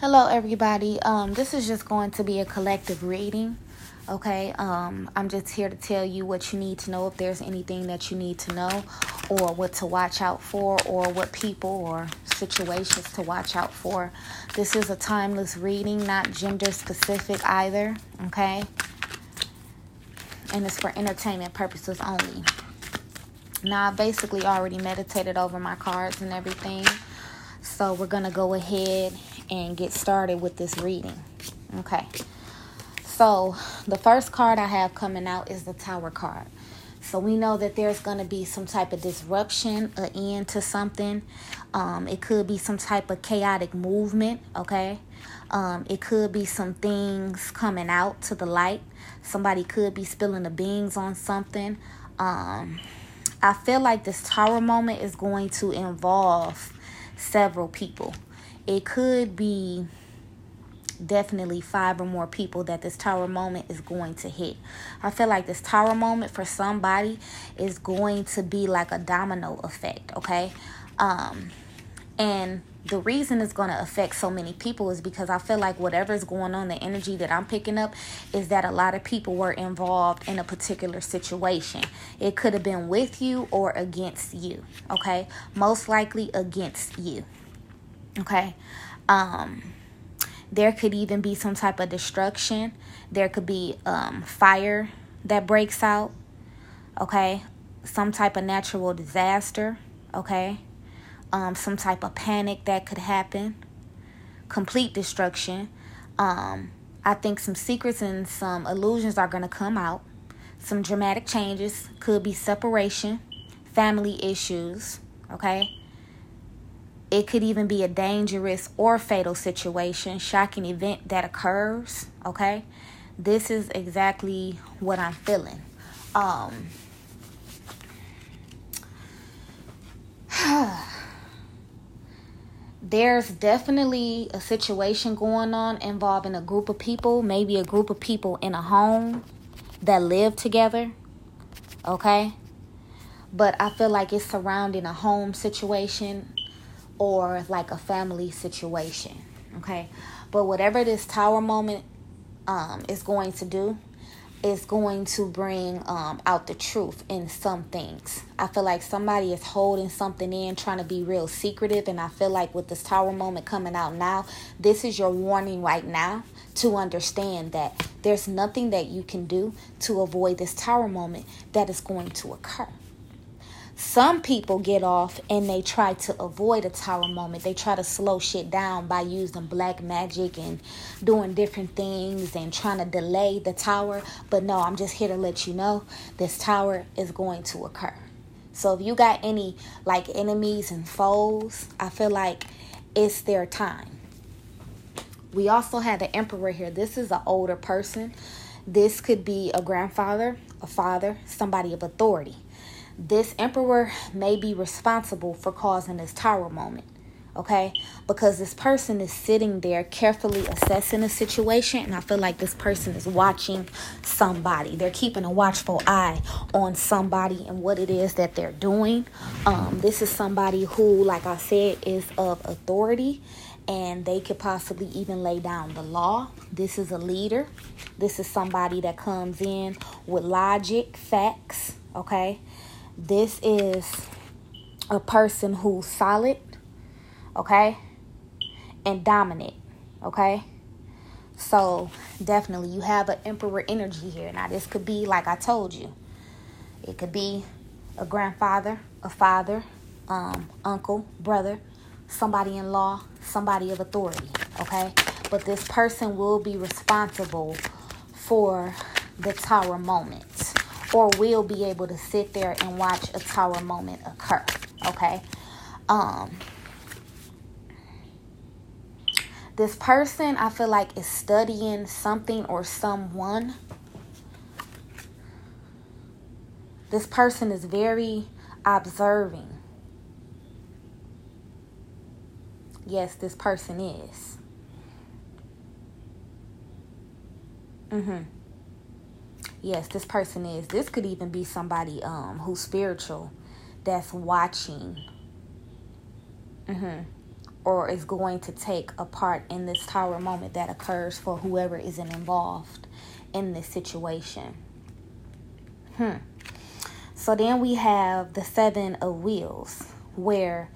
Hello, everybody. Um, this is just going to be a collective reading. Okay. Um, I'm just here to tell you what you need to know if there's anything that you need to know, or what to watch out for, or what people or situations to watch out for. This is a timeless reading, not gender specific either. Okay. And it's for entertainment purposes only. Now, I basically already meditated over my cards and everything. So, we're to go ahead and get started with this reading. Okay. So, the first card I have coming out is the Tower card. So, we know that there's going to be some type of disruption, an end to something. Um, it could be some type of chaotic movement, okay? Um, it could be some things coming out to the light. Somebody could be spilling the beans on something. Um, I feel like this tower moment is going to involve several people it could be definitely five or more people that this tower moment is going to hit. I feel like this tower moment for somebody is going to be like a domino effect, okay? Um and the reason it's going to affect so many people is because I feel like whatever's going on, the energy that I'm picking up is that a lot of people were involved in a particular situation. It could have been with you or against you, okay? Most likely against you. Okay. Um, there could even be some type of destruction. There could be um, fire that breaks out. Okay. Some type of natural disaster. Okay. Um, some type of panic that could happen. Complete destruction. Um, I think some secrets and some illusions are going to come out. Some dramatic changes. Could be separation, family issues. Okay it could even be a dangerous or fatal situation, shocking event that occurs. Okay. This is exactly what I'm feeling. Um, there's definitely a situation going on involving a group of people, maybe a group of people in a home that live together. Okay? But I feel like it's surrounding a home situation or like a family situation. Okay. But whatever this tower moment um, is going to do, is going to bring um, out the truth in some things. I feel like somebody is holding something in, trying to be real secretive. And I feel like with this tower moment coming out now, this is your warning right now to understand that there's nothing that you can do to avoid this tower moment that is going to occur. Some people get off and they try to avoid a tower moment. They try to slow shit down by using black magic and doing different things and trying to delay the tower. But no, I'm just here to let you know this tower is going to occur. So if you got any like enemies and foes, I feel like it's their time. We also had the emperor here. This is an older person. This could be a grandfather, a father, somebody of authority this emperor may be responsible for causing this tower moment okay? Because this person is sitting there carefully assessing the situation and i feel like this person is watching somebody. They're keeping a watchful eye on somebody and what it is that they're doing. Um, this is somebody who like i said is of authority and they could possibly even lay down the law. This is a leader. This is somebody that comes in with logic facts okay this is a person who's solid, okay, and dominant, okay. So definitely, you have an emperor energy here. Now, this could be like I told you. It could be a grandfather, a father, um, uncle, brother, somebody in law, somebody of authority, okay? But this person will be responsible for the tower moment or will be able to sit there and watch a tower moment occur. Okay. Um, this person, I feel like, is studying something or someone. This person is very observing. Yes, this person is. Mm-hmm yes, this person is. This could even be somebody um who's spiritual that's watching. Mhm. or is going to take a part in this tower moment that occurs for whoever isn't involved in this situation. Hmm. So then we have the seven of wheels where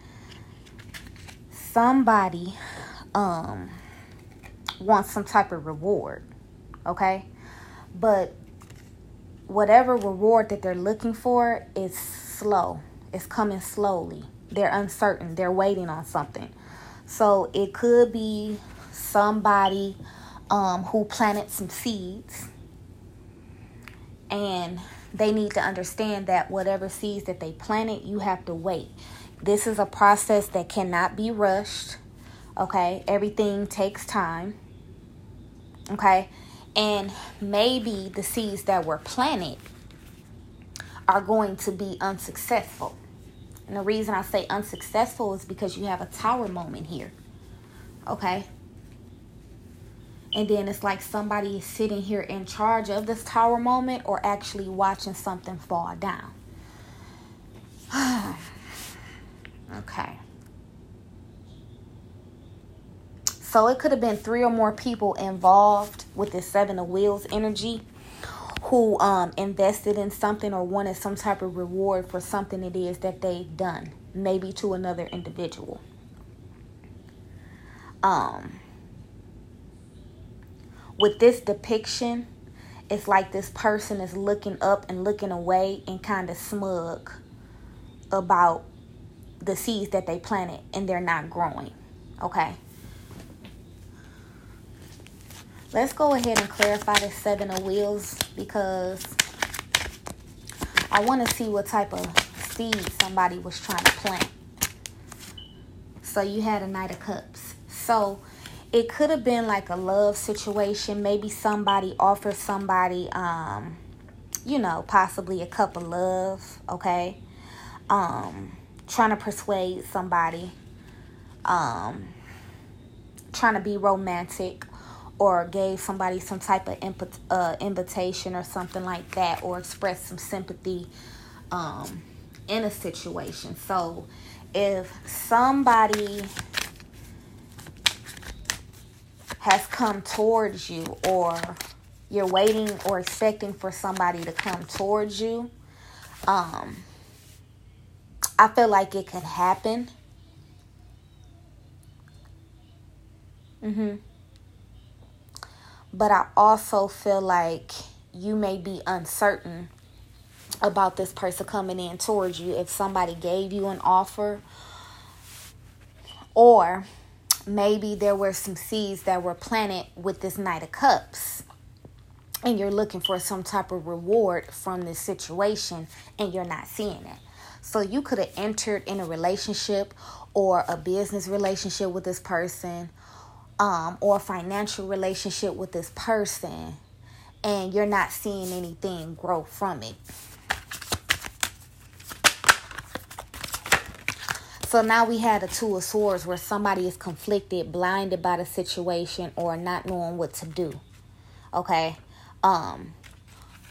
somebody um wants some type of reward. Okay? But whatever reward that they're looking for is slow. It's coming slowly. They're uncertain. They're waiting on something. So it could be somebody um, who planted some seeds and they need to understand that whatever seeds that they planted, you have to wait. This is a process that cannot be rushed. Okay, everything takes time. Okay, and maybe the seeds that were planted are going to be unsuccessful. And the reason I say unsuccessful is because you have a tower moment here. Okay? And then it's like somebody is sitting here in charge of this tower moment or actually watching something fall down. okay. So it could have been three or more people involved with this seven of wheels energy who um, invested in something or wanted some type of reward for something it is that they've done, maybe to another individual. Um, with this depiction, it's like this person is looking up and looking away and kind of smug about the seeds that they planted and they're not growing. Okay. Let's go ahead and clarify the seven of wheels because I want to see what type of seed somebody was trying to plant. So you had a knight of cups. So it could have been like a love situation. Maybe somebody offered somebody, um, you know, possibly a cup of love. Okay, um, trying to persuade somebody, um, trying to be romantic or gave somebody some type of imp- uh, invitation or something like that, or expressed some sympathy um, in a situation. So, if somebody has come towards you, or you're waiting or expecting for somebody to come towards you, um, I feel like it could happen. Mm-hmm but I also feel like you may be uncertain about this person coming in towards you. If somebody gave you an offer or maybe there were some seeds that were planted with this knight of cups and you're looking for some type of reward from this situation and you're not seeing it. So you could have entered in a relationship or a business relationship with this person um, or financial relationship with this person and you're not seeing anything grow from it. So now we had a two of swords where somebody is conflicted, blinded by the situation, or not knowing what to do. Okay. Um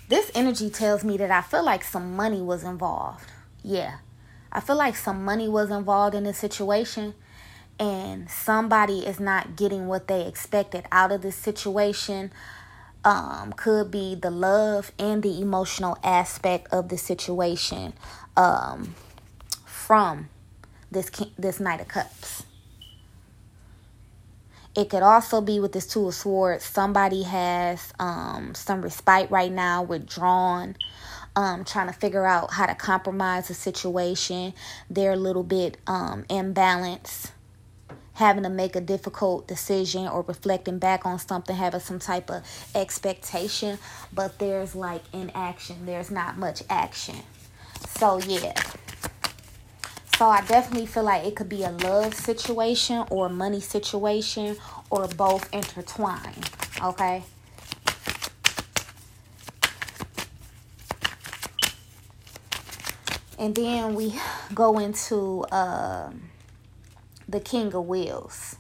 this energy tells me that I feel like some money was involved. Yeah. I feel like some money was involved in this situation and somebody is not getting what they expected out of this situation um, could be the love and the emotional aspect of the situation um, from this this Knight of Cups. It could also be with this Two of Swords. Somebody has um, some respite right now, withdrawn, um, trying to figure out how to compromise the situation. They're a little bit um, imbalanced having to make a difficult decision or reflecting back on something, having some type of expectation, but there's like inaction. There's not much action. So, yeah. So, I definitely feel like it could be a love situation or money situation or both intertwined. Okay. And then we go into. Um, the king of wheels.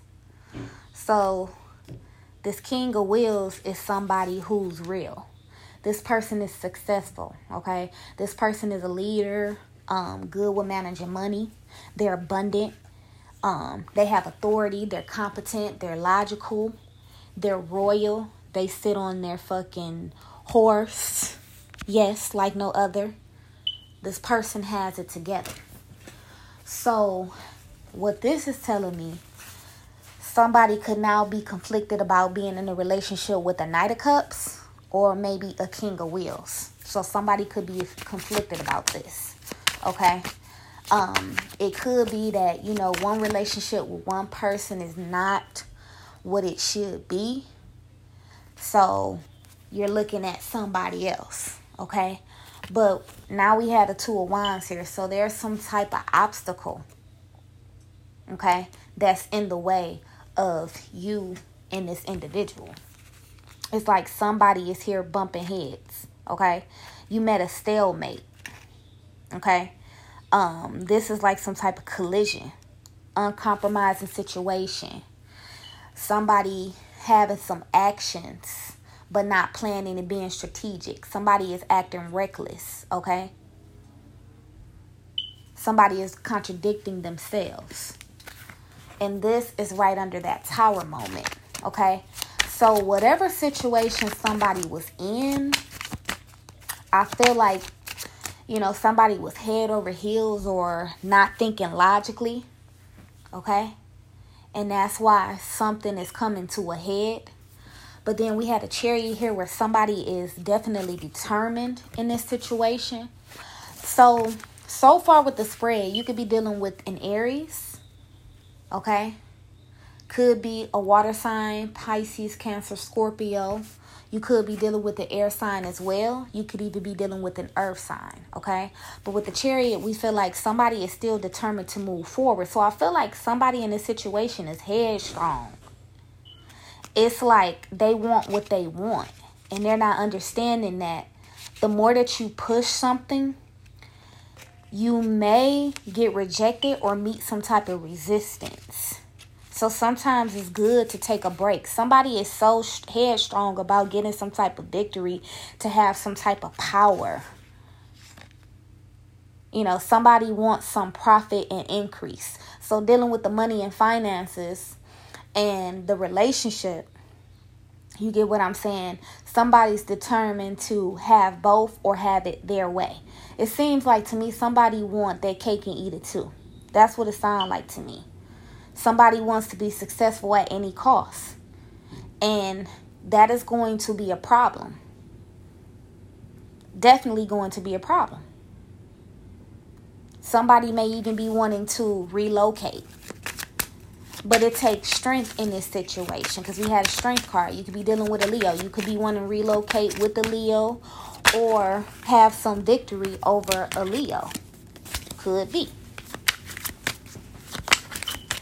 So, this king of wheels is somebody who's real. This person is successful, okay? This person is a leader, um, good with managing money. They're abundant. Um, they have authority, they're competent, they're logical, they're royal, they sit on their fucking horse. Yes, like no other. This person has it together. So, what this is telling me, somebody could now be conflicted about being in a relationship with a Knight of Cups or maybe a King of Wheels. So, somebody could be conflicted about this. Okay? Um, it could be that, you know, one relationship with one person is not what it should be. So you're looking at somebody else, okay? But now we have the two of wands here. So there's some type of obstacle, okay, that's in the way of you and this individual. It's like somebody is here bumping heads, okay? You met a stalemate, okay? Um, this is like some type of collision, uncompromising situation. Somebody having some actions but not planning and being strategic. Somebody is acting reckless, okay? Somebody is contradicting themselves. And this is right under that tower moment, okay? So, whatever situation somebody was in, I feel like you know, somebody was head over heels or not thinking logically, okay? And that's why something is coming to a head. But then we had a chariot here where somebody is definitely determined in this situation. So, so far with the spread, you could be dealing with an Aries, okay? Could be a water sign, Pisces, Cancer, Scorpio you could be dealing with the air sign as well. You could even be dealing with an earth sign, okay? But with the chariot, we feel like somebody is still determined to move forward. So I feel like somebody in this situation is headstrong. It's like they want what they want, and they're not understanding that the more that you push something, you may get rejected or meet some type of resistance. So sometimes it's good to take a break. Somebody is so headstrong about getting some type of victory to have some type of power. You know, somebody wants some profit and increase. So dealing with the money and finances and the relationship, you get what I'm saying? Somebody's determined to have both or have it their way. It seems like to me somebody want their cake and eat it too. That's what it sounds like to me. Somebody wants to be successful at any cost. And that is going to be a problem. Definitely going to be a problem. Somebody may even be wanting to relocate. But it takes strength in this situation because we had a strength card. You could be dealing with a Leo. You could be wanting to relocate with the Leo or have some victory over a Leo. Could be.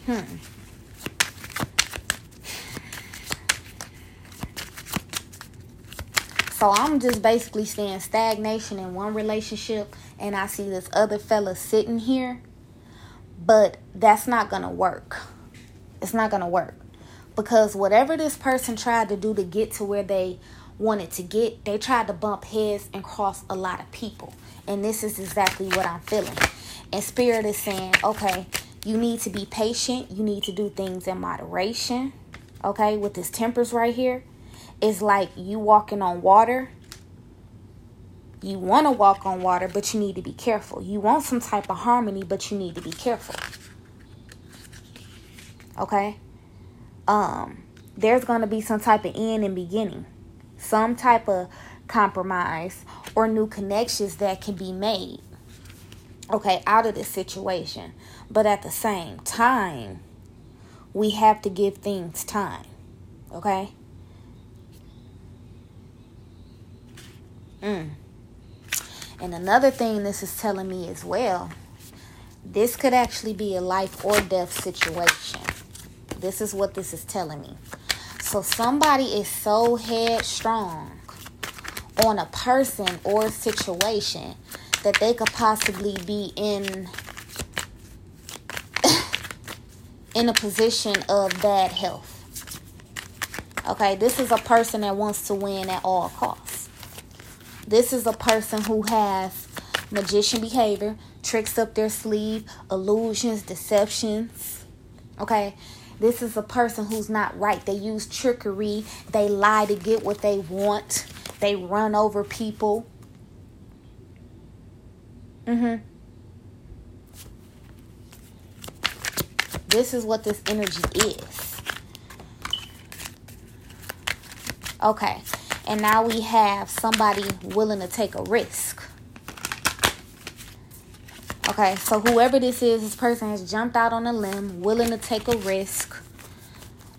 Hmm. So I'm just basically seeing stagnation in one relationship, and I see this other fella sitting here, but that's not gonna work. It's not gonna work because whatever this person tried to do to get to where they wanted to get, they tried to bump heads and cross a lot of people. And this is exactly what I'm feeling. And Spirit is saying, okay, you need to be patient. You need to do things in moderation. Okay, with this temperance right here, it's like you walking on water. You want to walk on water, but you need to be careful. You want some type of harmony, but you need to be careful. Okay? Um, there's going to be some type of end and beginning. Some type of compromise or new connections that can be made okay, out of this situation. But at the same time, we have to give things time. Okay? Mm. And another thing this is telling me as well, this could actually be a life or death situation. This is what this is telling me. So somebody is so headstrong on a person or situation that they could possibly be in in a position of bad health. Okay, this is a person that wants to win at all costs. This is a person who has magician behavior, tricks up their sleeve, illusions, deceptions. Okay? This is a person who's not right. They use trickery, they lie to get what they want, they run over people. Mhm. This is what this energy is. Okay. And now we have somebody willing to take a risk. Okay, so whoever this is, this person has jumped out on a limb, willing to take a risk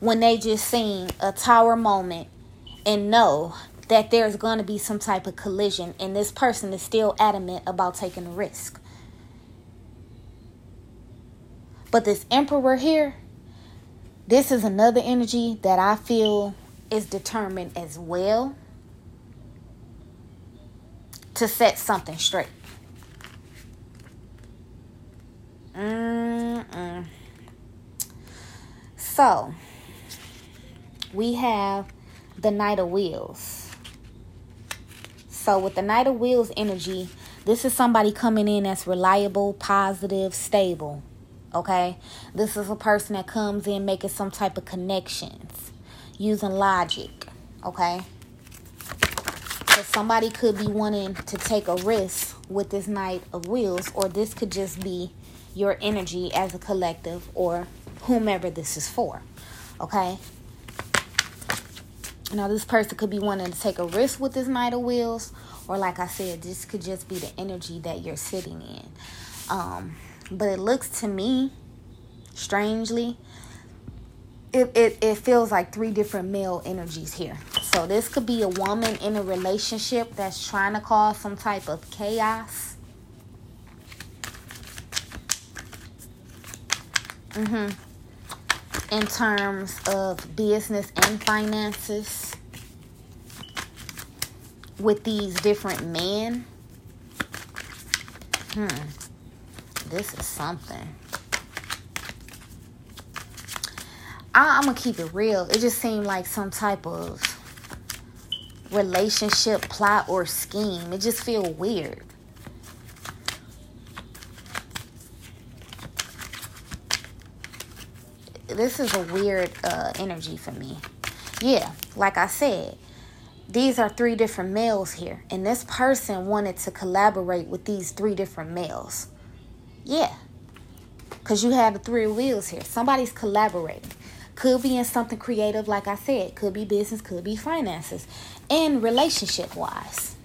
when they just seen a tower moment and know that there's going to be some type of collision, and this person is still adamant about taking a risk. But this emperor here, this is another energy that I feel is determined as well to set something straight. Mm-mm. So, we have the Knight of Wheels. So, with the Knight of Wheels energy, this is somebody coming in that's reliable, positive, stable. Okay? This is a person that comes in making some type of connections, using logic. Okay? So, somebody could be wanting to take a risk with this Knight of Wheels, or this could just be your energy as a collective or whomever this is for. Okay? Now, this person could be wanting to take a risk with this Knight of Wheels, or like I said, this could just be the energy that you're sitting in. Um, but it looks to me, strangely, it, it, it feels like three different male energies here. So, this could be a woman in a relationship that's trying to cause some type of chaos Mm-hmm. In terms of business and finances with these different men. Hmm. This is something. I, I'm gonna keep it real. It just seemed like some type of relationship plot or scheme. It just feel weird. This is a weird uh, energy for me. Yeah, like I said, these are three different males here, and this person wanted to collaborate with these three different males. Yeah, because you have the three wheels here. Somebody's collaborating. Could be in something creative, like I said, could be business, could be finances, and relationship wise.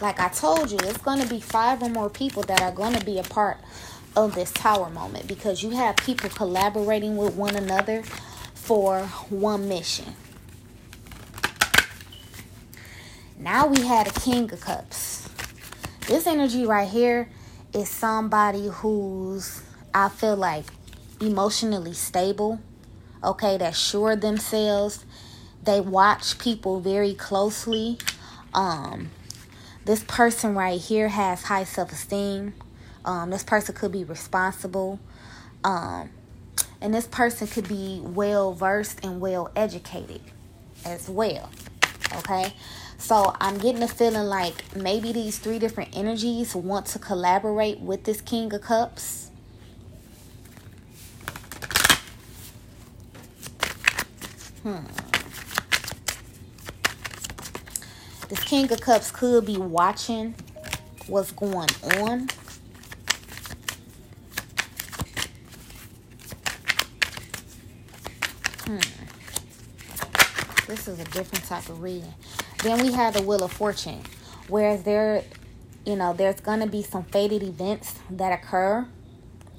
Like I told you, it's going to be five or more people that are going to be a part of this tower moment because you have people collaborating with one another for one mission. Now we had a King of Cups. This energy right here is somebody who's, I feel like, emotionally stable, okay, that's sure themselves. They watch people very closely. Um, this person right here has high self esteem. Um, this person could be responsible. Um, and this person could be well versed and well educated as well. Okay? So I'm getting a feeling like maybe these three different energies want to collaborate with this King of Cups. Hmm. This King of Cups could be watching what's going on Hmm. This is a different type of reading. Then we have the Wheel of Fortune, whereas there, you know, there's going to be some fated events that occur.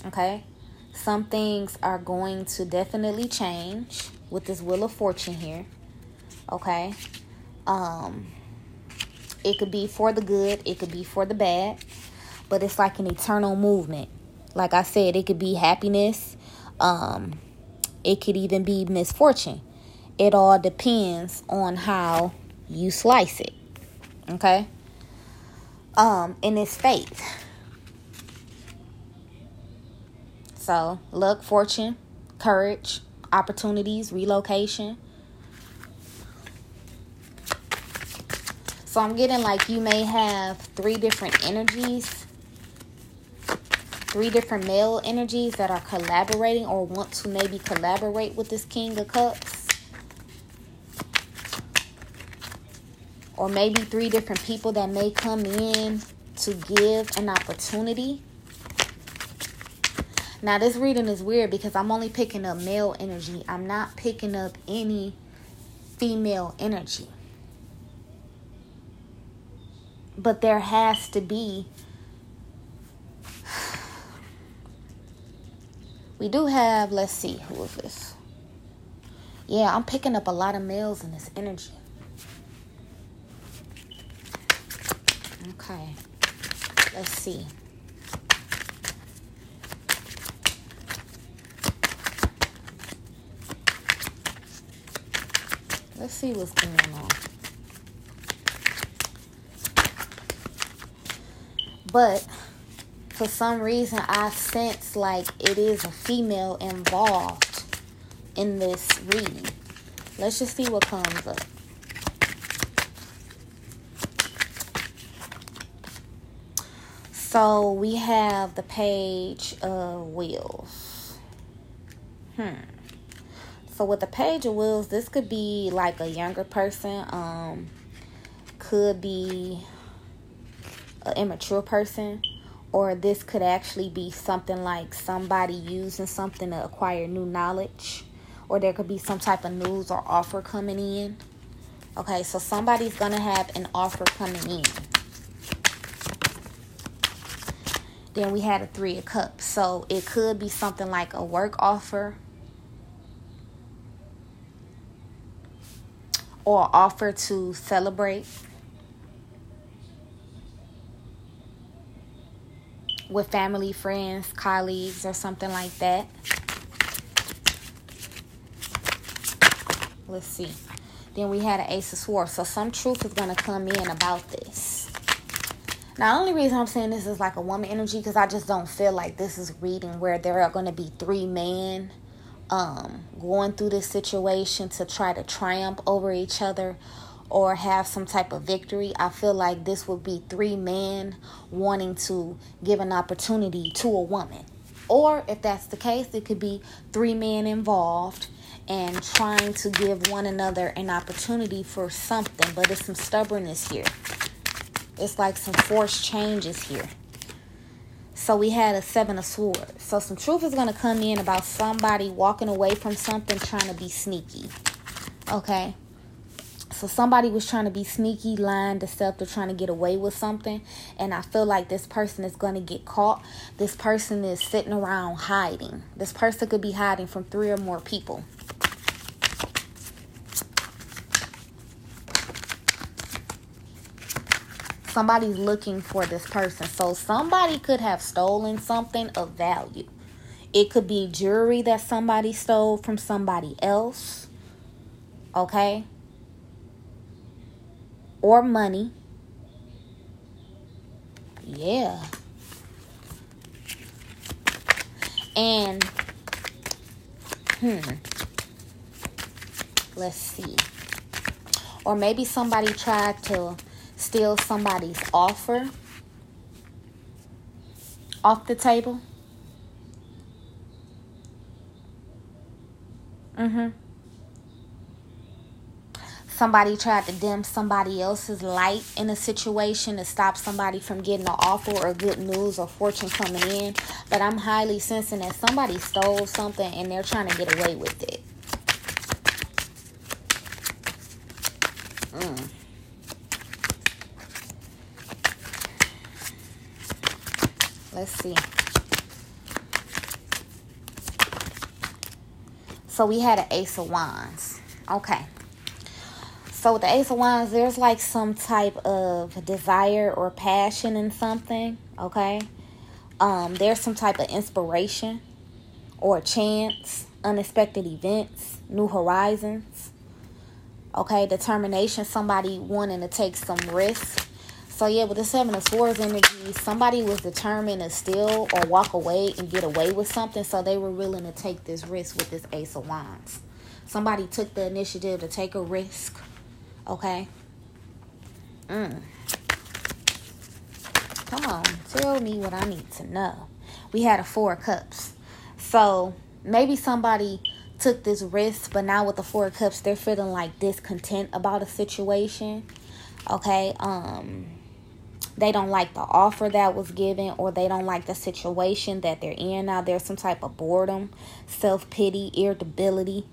Okay. Some things are going to definitely change with this Wheel of Fortune here. Okay. Um, it could be for the good, it could be for the bad, but it's like an eternal movement. Like I said, it could be happiness, um, it could even be misfortune. It all depends on how you slice it. Okay? Um, and it's faith. So, luck, fortune, courage, opportunities, relocation. So I'm getting like you may have three different energies three different male energies that are collaborating or want to maybe collaborate with this King of Cups. Or maybe three different people that may come in to give an opportunity. Now, this reading is weird because I'm only picking up male energy. I'm not picking up any female energy. But there has to be We do have, let's see, who is this? Yeah, I'm picking up a lot of males in this energy. Okay. Let's see. Let's see what's going on. But for some reason I sense like it is a female involved in this reading. Let's just see what comes up. So we have the page of wheels. Hmm. So with the page of wheels, this could be like a younger person. Um, could be an immature person or this could actually be something like somebody using something to acquire new knowledge or there could be some type of news or offer coming in okay so somebody's gonna have an offer coming in then we had a three of cups so it could be something like a work offer or offer to celebrate with family, friends, colleagues, or something like that. Let's see. Then we had an Ace of Swords. So some truth is going to come in about this. Now, the only reason I'm saying this is like a woman energy because I just don't feel like this is reading where there are going to be three men um, going through this situation to try to triumph over each other or have some type of victory. I feel like this would be three men wanting to give an opportunity to a woman. Or if that's the case, it could be three men involved and trying to give one another an opportunity for something. But it's some stubbornness here. It's like some forced changes here. So we had a seven of swords. So some truth is going to come in about somebody walking away from something, trying to be sneaky. Okay. So somebody was trying to be sneaky, lying, deceptive, trying to get away with something. And I feel like this person is going to get caught. This person is sitting around hiding. This person could be hiding from three or more people. Somebody's looking for this person. So somebody could have stolen something of value. It could be jewelry that somebody stole from somebody else. Okay? or money. Yeah. And, hmm, let's see. Or maybe somebody tried to steal somebody's offer off the table. Hmm somebody tried to dim somebody else's light in a situation to stop somebody from getting an offer or good news or fortune coming in. But I'm highly sensing that somebody stole something and they're trying to get away with it. Mm. Let's see. So we had an Ace of Wands. Okay. So with the Ace of Wands, there's like some type of desire or passion in something, okay? Um, there's some type of inspiration or chance, unexpected events, new horizons, okay? Determination, somebody wanting to take some risk. So yeah, with the Seven of Swords energy, somebody was determined to steal or walk away and get away with something, so they were willing to take this risk with this Ace of Wands. Somebody took the initiative to take a risk Okay? Mm. Come on, tell me what I need to know. we had a four of cups. So maybe somebody took this risk, but now with the four of cups, they're feeling like discontent about a situation. Okay, um, they don't like the offer that was given, or they don't like the situation that they're in. Now there's some type of boredom, self pity, irritability.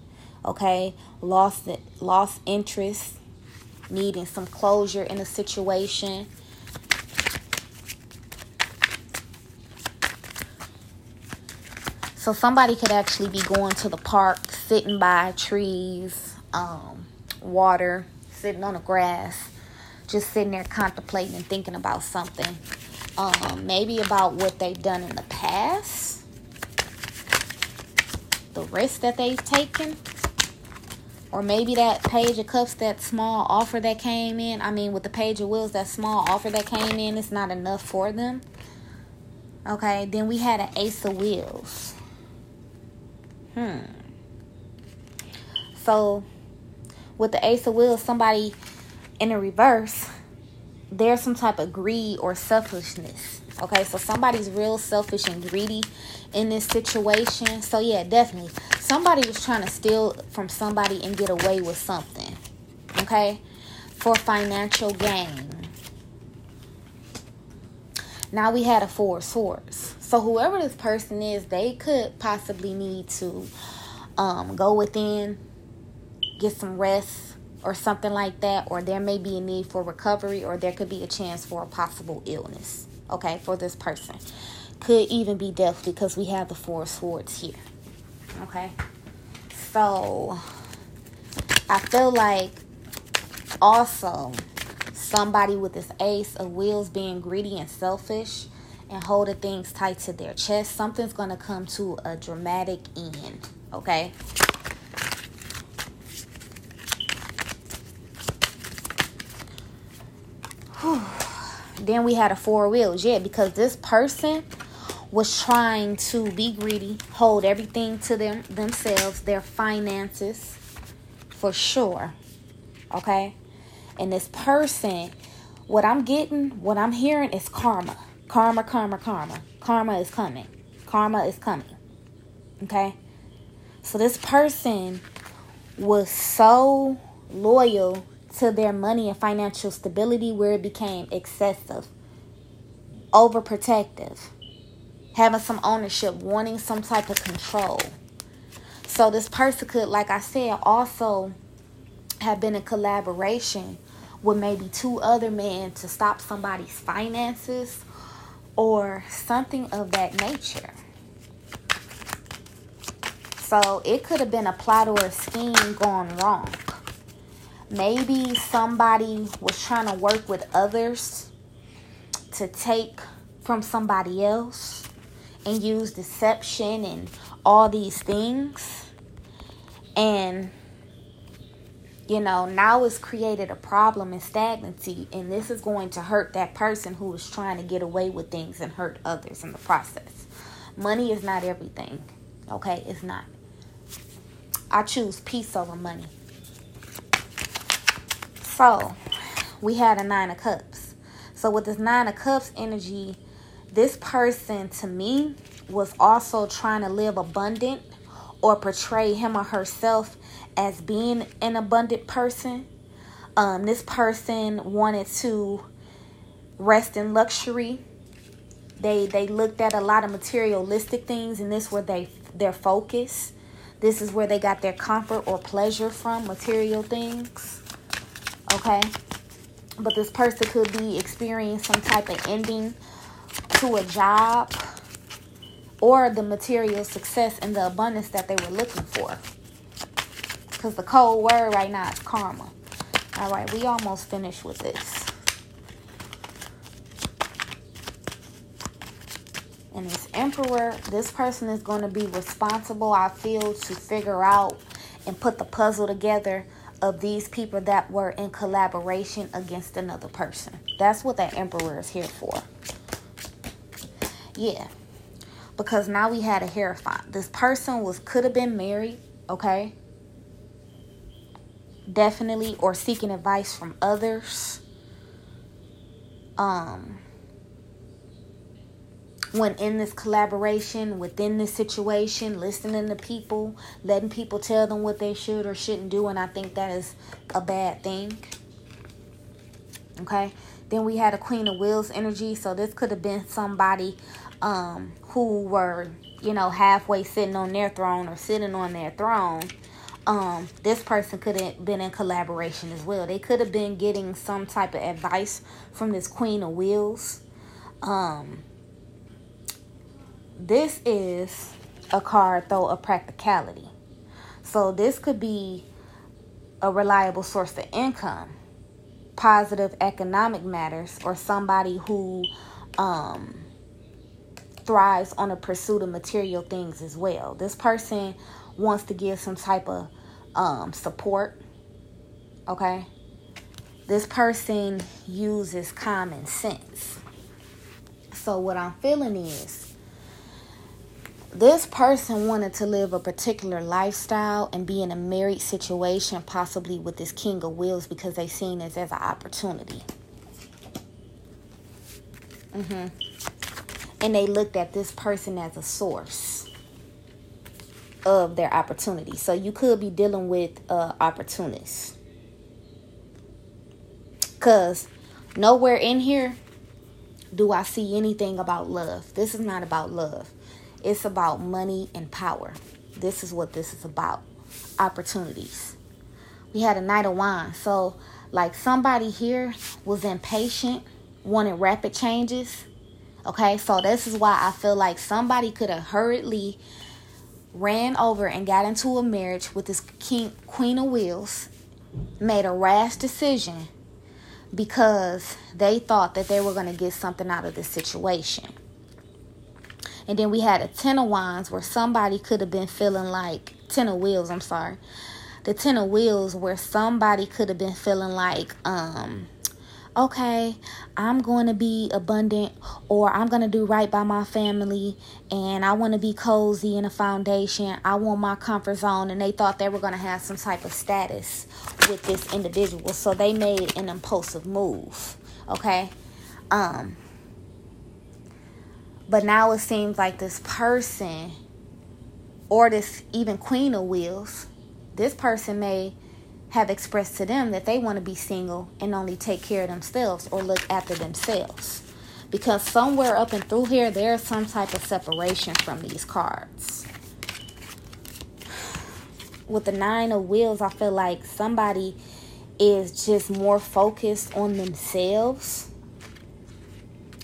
Okay, lost lost interest, needing some closure in a situation. So somebody could actually be going to the park, sitting by trees, um, water, sitting on the grass, just sitting there contemplating and thinking about something. Um, maybe about what they've done in the past, the risk that they've taken, or maybe that page of cups, that small offer that came in. I mean, with the page of wheels, that small offer that came in, it's not enough for them. Okay, then we had an ace of wheels. Hmm. So, with the Ace of Wheels, somebody in the reverse, there's some type of greed or selfishness. Okay, so somebody's real selfish and greedy in this situation. So, yeah, definitely. Somebody was trying to steal from somebody and get away with something. Okay, for financial gain. Now we had a Four Swords. So whoever this person is, they could possibly need to um, go within, get some rest or something like that, or there may be a need for recovery, or there could be a chance for a possible illness. Okay, for this person, could even be death because we have the four swords here. Okay, so I feel like also somebody with this ace of wheels being greedy and selfish and holding things tight to their chest, something's going to come to a dramatic end. Okay? Then we had a four wheels. Yeah, because this person was trying to be greedy, hold everything to them themselves, their finances, for sure. Okay? And this person, what I'm getting, what I'm hearing is karma. Karma, karma, karma. Karma is coming. Karma is coming. Okay? So this person was so loyal to their money and financial stability where it became excessive, overprotective, having some ownership, wanting some type of control. So this person could, like I said, also have been in collaboration with maybe two other men to stop somebody's finances or something of that nature. So it could have been a plot or a scheme gone wrong. Maybe somebody was trying to work with others to take from somebody else and use deception and all these things. And you know, now it's created a problem and stagnancy, and this is going to hurt that person who is trying to get away with things and hurt others in the process. Money is not everything, okay? It's not. I choose peace over money. So, we had a Nine of Cups. So, with this Nine of Cups energy, this person to me was also trying to live abundant or portray him or herself as being an abundant person. Um, this person wanted to rest in luxury. They they looked at a lot of materialistic things, and this where they their focus. This is where they got their comfort or pleasure from material things. Okay, but this person could be experiencing some type of ending to a job or the material success and the abundance that they were looking for. Because the cold word right now is karma. All right, we almost finished with this. And this emperor, this person is going to be responsible, I feel, to figure out and put the puzzle together of these people that were in collaboration against another person. That's what that emperor is here for. Yeah. Because now we had a hierophant. This person was could have been married, okay? definitely or seeking advice from others um when in this collaboration within this situation, listening to people, letting people tell them what they should or shouldn't do, and I think that is a bad thing. Okay. Then we had a Queen of Wheels energy, so this could have been somebody um, who were, you know, halfway sitting on their throne or sitting on their throne. Um, this person could have been in collaboration as well. They could have been getting some type of advice from this Queen of Wheels. Um, this is a card, though, of practicality. So this could be a reliable source of income, positive economic matters, or somebody who um, thrives on the pursuit of material things as well. This person wants to give some type of um, support. Okay. This person uses common sense. So, what I'm feeling is this person wanted to live a particular lifestyle and be in a married situation, possibly with this King of Wheels, because they seen this as an opportunity. Mm-hmm. And they looked at this person as a source of their opportunity. So you could be dealing with uh, opportunists. Because nowhere in here do I see anything about love. This is not about love. It's about money and power. This is what this is about opportunities. We had a Knight of Wands. So, like somebody here was impatient, wanted rapid changes. Okay, so this is why I feel like somebody could have hurriedly ran over and got into a marriage with this king, Queen of Wheels, made a rash decision because they thought that they were going to get something out of this situation. And then we had a ten of wands where somebody could have been feeling like ten of wheels, I'm sorry. The ten of wheels where somebody could have been feeling like, um, okay, I'm going to be abundant or I'm going to do right by my family and I want to be cozy in a foundation. I want my comfort zone. And they thought they were going to have some type of status with this individual. So they made an impulsive move. Okay. Um, but now it seems like this person, or this even Queen of Wheels, this person may have expressed to them that they want to be single and only take care of themselves or look after themselves. Because somewhere up and through here, there's some type of separation from these cards. With the Nine of Wheels, I feel like somebody is just more focused on themselves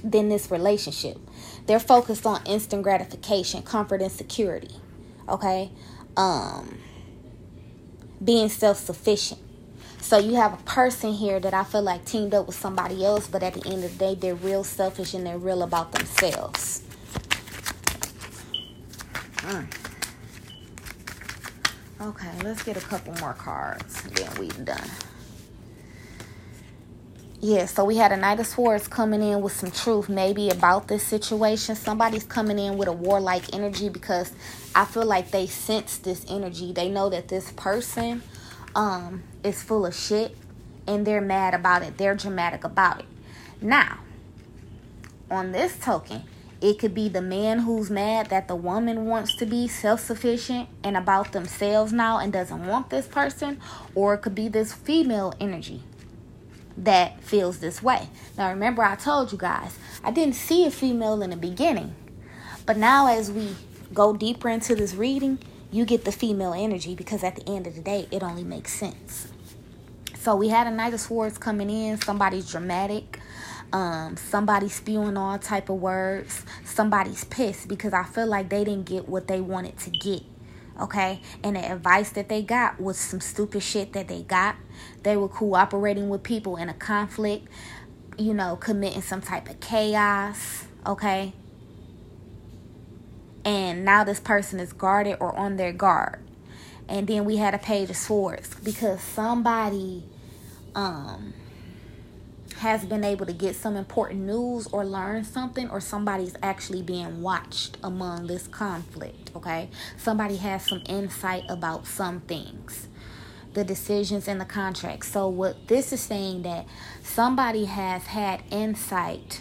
than this relationship. They're focused on instant gratification, comfort, and security. Okay? Um, being self sufficient. So you have a person here that I feel like teamed up with somebody else, but at the end of the day, they're real selfish and they're real about themselves. Mm. Okay, let's get a couple more cards, then we've done. Yeah, so we had a Knight of Swords coming in with some truth, maybe about this situation. Somebody's coming in with a warlike energy because I feel like they sense this energy. They know that this person um, is full of shit and they're mad about it. They're dramatic about it. Now, on this token, it could be the man who's mad that the woman wants to be self sufficient and about themselves now and doesn't want this person, or it could be this female energy that feels this way. Now, remember, I told you guys, I didn't see a female in the beginning, but now as we go deeper into this reading, you get the female energy because at the end of the day, it only makes sense. So we had a Knight of Swords coming in, somebody's dramatic, um, somebody spewing all type of words, somebody's pissed because I feel like they didn't get what they wanted to get okay? And the advice that they got was some stupid shit that they got. They were cooperating with people in a conflict, you know, committing some type of chaos, okay? And now this person is guarded or on their guard. And then we had a page of swords because somebody um has been able to get some important news or learn something, or somebody's actually being watched among this conflict, okay? Somebody has some insight about some things, the decisions and the contracts. So, what this is saying that somebody has had insight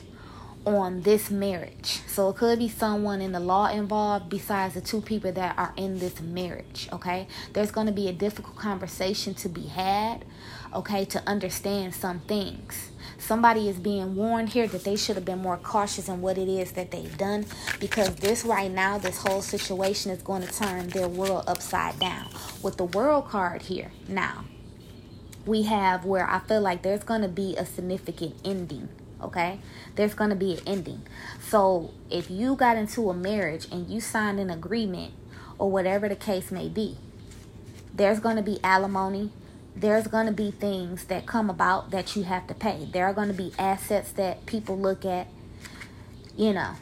on this marriage. So it could be someone in the law involved besides the two people that are in this marriage, okay? There's going to be a difficult conversation to be had, okay, to understand some things. Somebody is being warned here that they should have been more cautious in what it is that they've done because this right now, this whole situation is going to turn their world upside down. With the world card here now, we have where I feel like there's going to be a significant ending okay there's going to be an ending so if you got into a marriage and you signed an agreement or whatever the case may be there's going to be alimony there's going to be things that come about that you have to pay there are going to be assets that people look at you know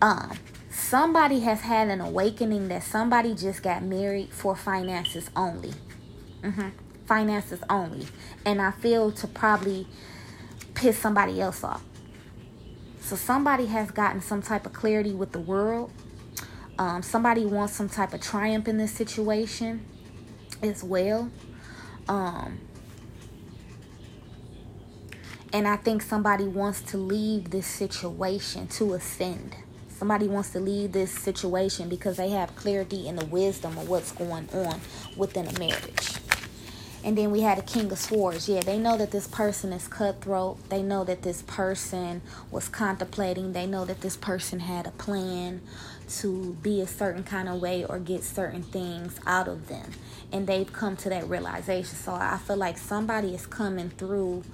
um somebody has had an awakening that somebody just got married for finances only mm-hmm. finances only and i feel to probably piss somebody else off. So somebody has gotten some type of clarity with the world. Um, somebody wants some type of triumph in this situation as well. Um, and I think somebody wants to leave this situation to ascend. Somebody wants to leave this situation because they have clarity and the wisdom of what's going on within a marriage. And then we had a King of Swords. Yeah, they know that this person is cutthroat. They know that this person was contemplating. They know that this person had a plan to be a certain kind of way or get certain things out of them. And they've come to that realization. So I feel like somebody is coming through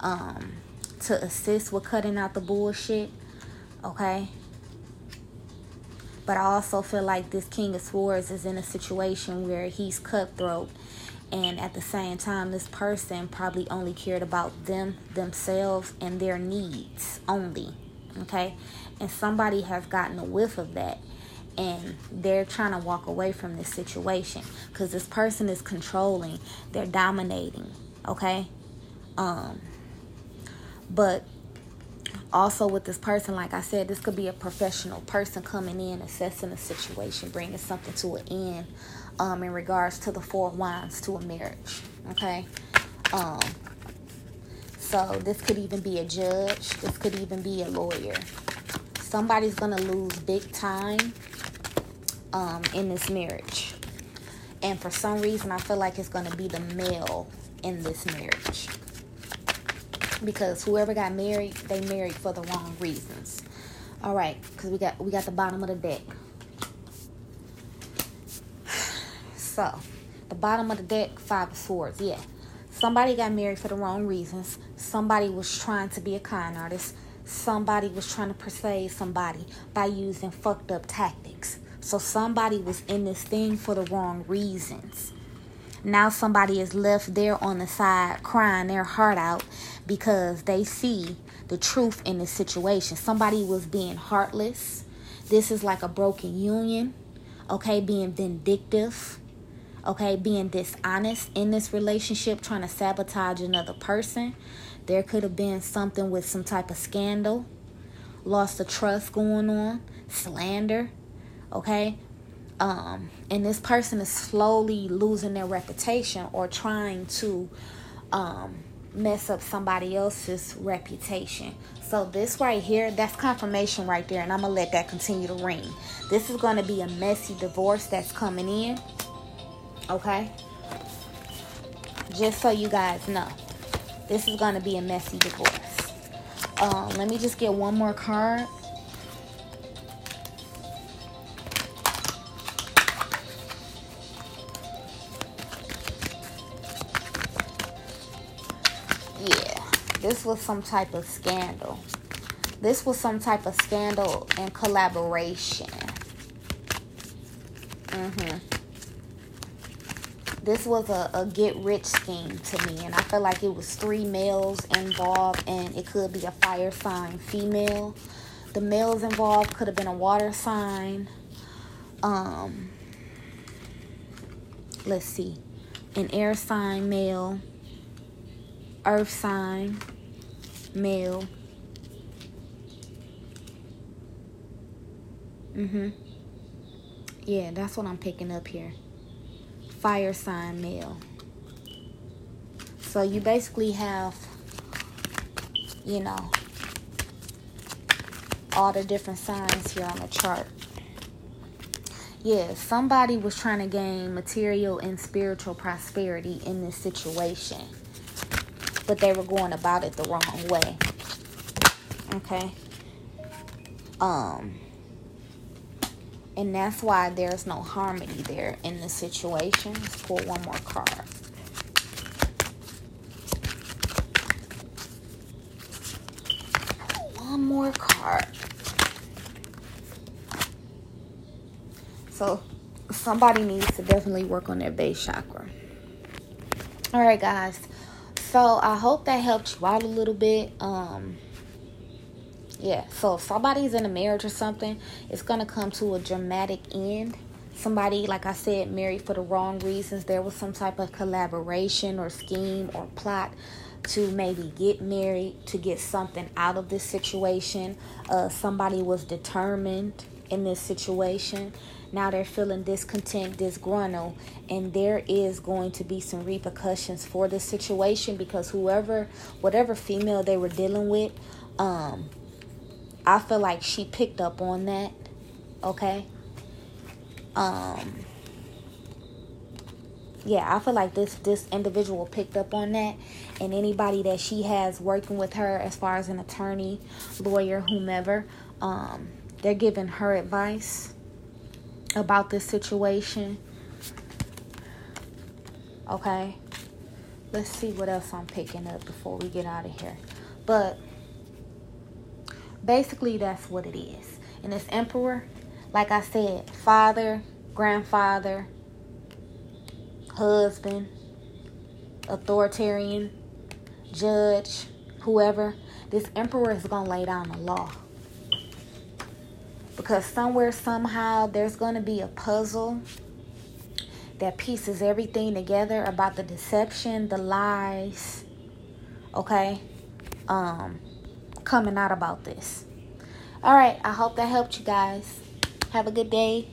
um, to assist with cutting out the bullshit. Okay? But I also feel like this King of Swords is in a situation where he's cutthroat and at the same time this person probably only cared about them themselves and their needs only okay and somebody has gotten a whiff of that and they're trying to walk away from this situation because this person is controlling they're dominating okay um but also with this person like i said this could be a professional person coming in assessing the situation bringing something to an end um, in regards to the four wands to a marriage. Okay. Um, so this could even be a judge. This could even be a lawyer. Somebody's gonna lose big time um, in this marriage, and for some reason, I feel like it's gonna be the male in this marriage because whoever got married, they married for the wrong reasons. All right, because we got we got the bottom of the deck. So, the bottom of the deck, five of swords. Yeah. Somebody got married for the wrong reasons. Somebody was trying to be a con artist. Somebody was trying to persuade somebody by using fucked up tactics. So somebody was in this thing for the wrong reasons. Now somebody is left there on the side crying their heart out because they see the truth in this situation. Somebody was being heartless. This is like a broken union, okay, being vindictive okay, being dishonest in this relationship, trying to sabotage another person. There could have been something with some type of scandal, loss of trust going on, slander, okay? Um, and this person is slowly losing their reputation or trying to um, mess up somebody else's reputation. So this right here, that's confirmation right there, and I'm gonna let that continue to ring. This is gonna be a messy divorce that's coming in Okay? Just so you guys know. This is going to be a messy divorce. Um, let me just get one more card. Yeah, this was some type of scandal. This was some type of scandal and collaboration. Mm-hmm this was a, a get rich scheme to me and i feel like it was three males involved and it could be a fire sign female. The males involved could have been a water sign um let's see an air sign male earth sign male. Mm-hmm. Yeah that's what i'm picking up here fire sign male. So you basically have, you know, all the different signs here on the chart. Yeah, somebody was trying to gain material and spiritual prosperity in this situation, but they were going about it the wrong way. Okay. Um, and that's why there's no harmony there in the situation. Let's pull one more card. One more card. So somebody needs to definitely work on their base chakra. All right, guys. So I hope that helped you out a little bit. Um, yeah. So if somebody's in a marriage or something, it's gonna come to a dramatic end. Somebody, like I said, married for the wrong reasons. There was some type of collaboration or scheme or plot to maybe get married to get something out of this situation. Uh, somebody was determined in this situation now they're feeling discontent, disgruntled, and there is going to be some repercussions for this situation because whoever, whatever female they were dealing with, um, I feel like she picked up on that. Okay. Um. Yeah, I feel like this this individual picked up on that, and anybody that she has working with her, as far as an attorney, lawyer, whomever, um, they're giving her advice about this situation. Okay. Let's see what else I'm picking up before we get out of here. But basically, that's what it is. And this emperor, like I said, father, grandfather, husband, authoritarian, judge, whoever, this emperor is going to lay down the law because somewhere somehow there's going to be a puzzle that pieces everything together about the deception, the lies, okay? Um coming out about this. All right, I hope that helped you guys. Have a good day.